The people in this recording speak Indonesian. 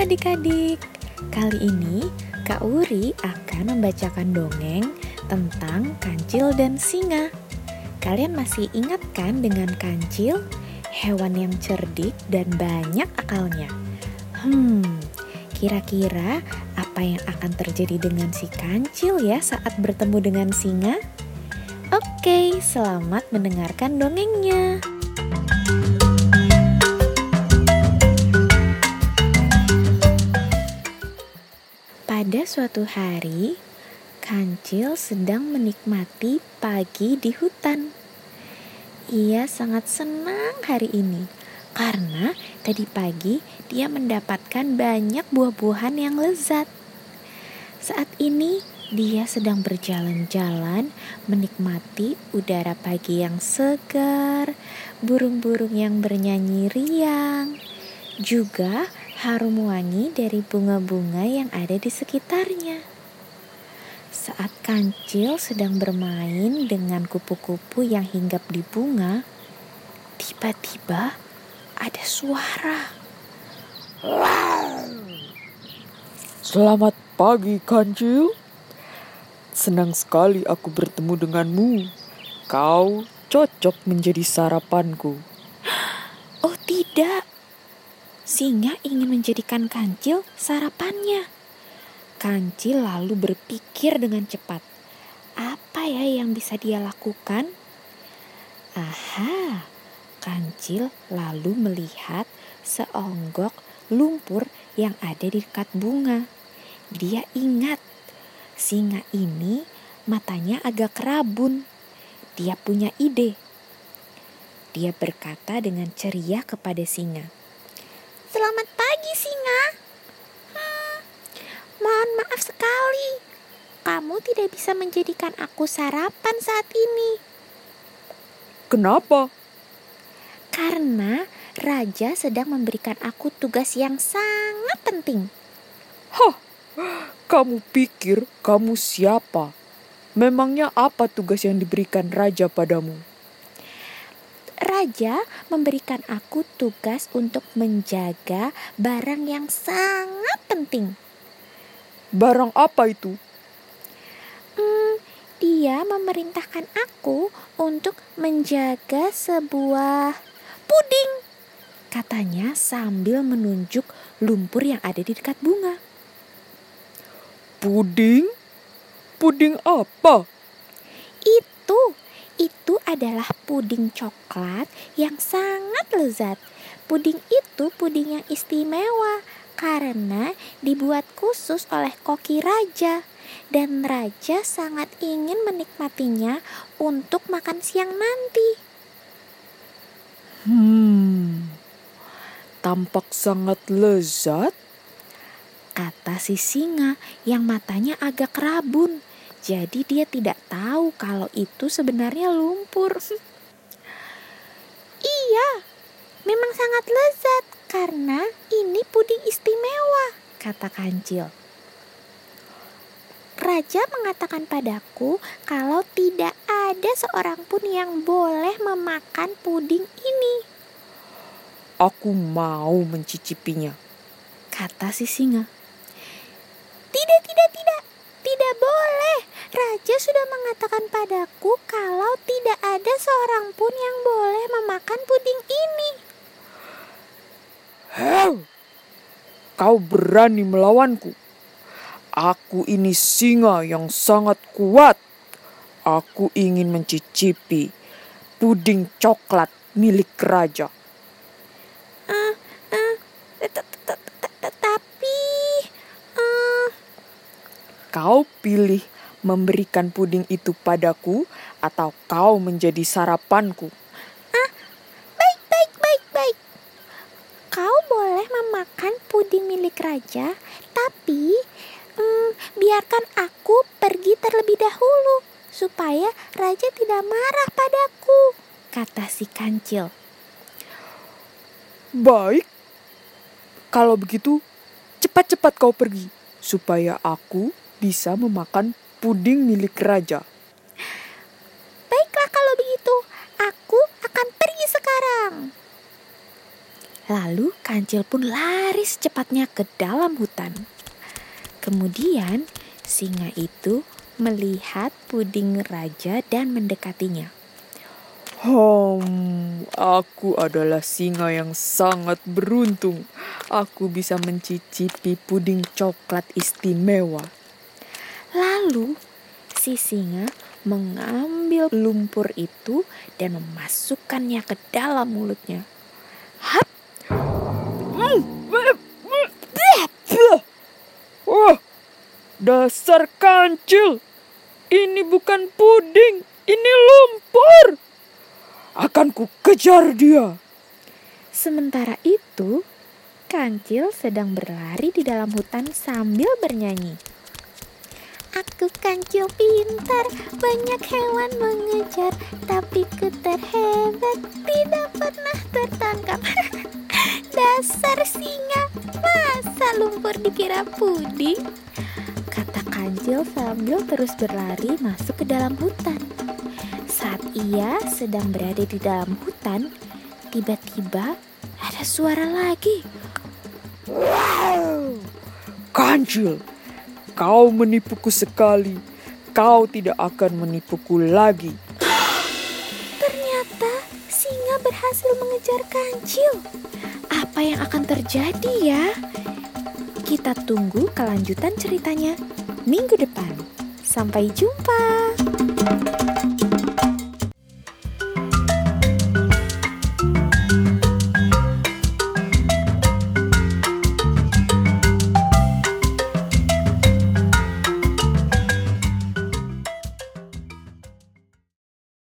adik-adik, kali ini Kak Uri akan membacakan dongeng tentang kancil dan singa. Kalian masih ingat kan dengan kancil? Hewan yang cerdik dan banyak akalnya. Hmm, kira-kira apa yang akan terjadi dengan si kancil ya saat bertemu dengan singa? Oke, selamat mendengarkan dongengnya. Pada suatu hari, Kancil sedang menikmati pagi di hutan. Ia sangat senang hari ini karena tadi pagi dia mendapatkan banyak buah-buahan yang lezat. Saat ini dia sedang berjalan-jalan menikmati udara pagi yang segar, burung-burung yang bernyanyi riang, juga harum wangi dari bunga-bunga yang ada di sekitarnya. Saat kancil sedang bermain dengan kupu-kupu yang hinggap di bunga, tiba-tiba ada suara. Selamat pagi, Kancil. Senang sekali aku bertemu denganmu. Kau cocok menjadi sarapanku. Oh tidak, Singa ingin menjadikan kancil sarapannya. Kancil lalu berpikir dengan cepat. Apa ya yang bisa dia lakukan? Aha, kancil lalu melihat seonggok lumpur yang ada di dekat bunga. Dia ingat, singa ini matanya agak rabun. Dia punya ide. Dia berkata dengan ceria kepada singa. Selamat pagi, Singa. Hmm, mohon maaf sekali. Kamu tidak bisa menjadikan aku sarapan saat ini. Kenapa? Karena raja sedang memberikan aku tugas yang sangat penting. Hah, kamu pikir kamu siapa? Memangnya apa tugas yang diberikan raja padamu? raja memberikan aku tugas untuk menjaga barang yang sangat penting. Barang apa itu? Hmm, dia memerintahkan aku untuk menjaga sebuah puding. Katanya sambil menunjuk lumpur yang ada di dekat bunga. Puding? Puding apa? Itu itu adalah puding coklat yang sangat lezat. Puding itu puding yang istimewa karena dibuat khusus oleh koki raja dan raja sangat ingin menikmatinya untuk makan siang nanti. Hmm, tampak sangat lezat, kata si singa yang matanya agak rabun. Jadi dia tidak tahu kalau itu sebenarnya lumpur. iya, memang sangat lezat karena ini puding istimewa, kata kancil. Raja mengatakan padaku kalau tidak ada seorang pun yang boleh memakan puding ini. Aku mau mencicipinya, kata si singa. Tidak, tidak, tidak. Tidak boleh. Raja sudah mengatakan padaku kalau tidak ada seorang pun yang boleh memakan puding ini. Kau berani melawanku. Aku ini singa yang sangat kuat. Aku ingin mencicipi puding coklat milik raja. Uh, uh, Kau pilih memberikan puding itu padaku atau kau menjadi sarapanku? Ah, baik, baik, baik, baik. Kau boleh memakan puding raja, tapi hmm, biarkan aku pergi terlebih dahulu supaya raja tidak marah padaku, kata si kancil. Baik, kalau begitu cepat-cepat kau pergi supaya aku bisa memakan puding milik raja. Baiklah kalau begitu, aku akan pergi sekarang. Lalu kancil pun lari berlari secepatnya ke dalam hutan. Kemudian, singa itu melihat puding raja dan mendekatinya. Hmm, aku adalah singa yang sangat beruntung. Aku bisa mencicipi puding coklat istimewa. Lalu, si singa mengambil lumpur itu dan memasukkannya ke dalam mulutnya. Hap! Oh, dasar kancil. Ini bukan puding, ini lumpur. Akan ku kejar dia. Sementara itu, kancil sedang berlari di dalam hutan sambil bernyanyi. Aku kancil pintar, banyak hewan mengejar, tapi ku terhebat, tidak pernah tertangkap. Dasar singa, masa lumpur dikira puding? Kata kancil sambil terus berlari masuk ke dalam hutan. Saat ia sedang berada di dalam hutan, tiba-tiba ada suara lagi. Wow! Kancil, kau menipuku sekali. Kau tidak akan menipuku lagi. Ternyata singa berhasil mengejar kancil. Apa yang akan terjadi ya? Kita tunggu kelanjutan ceritanya minggu depan. Sampai jumpa.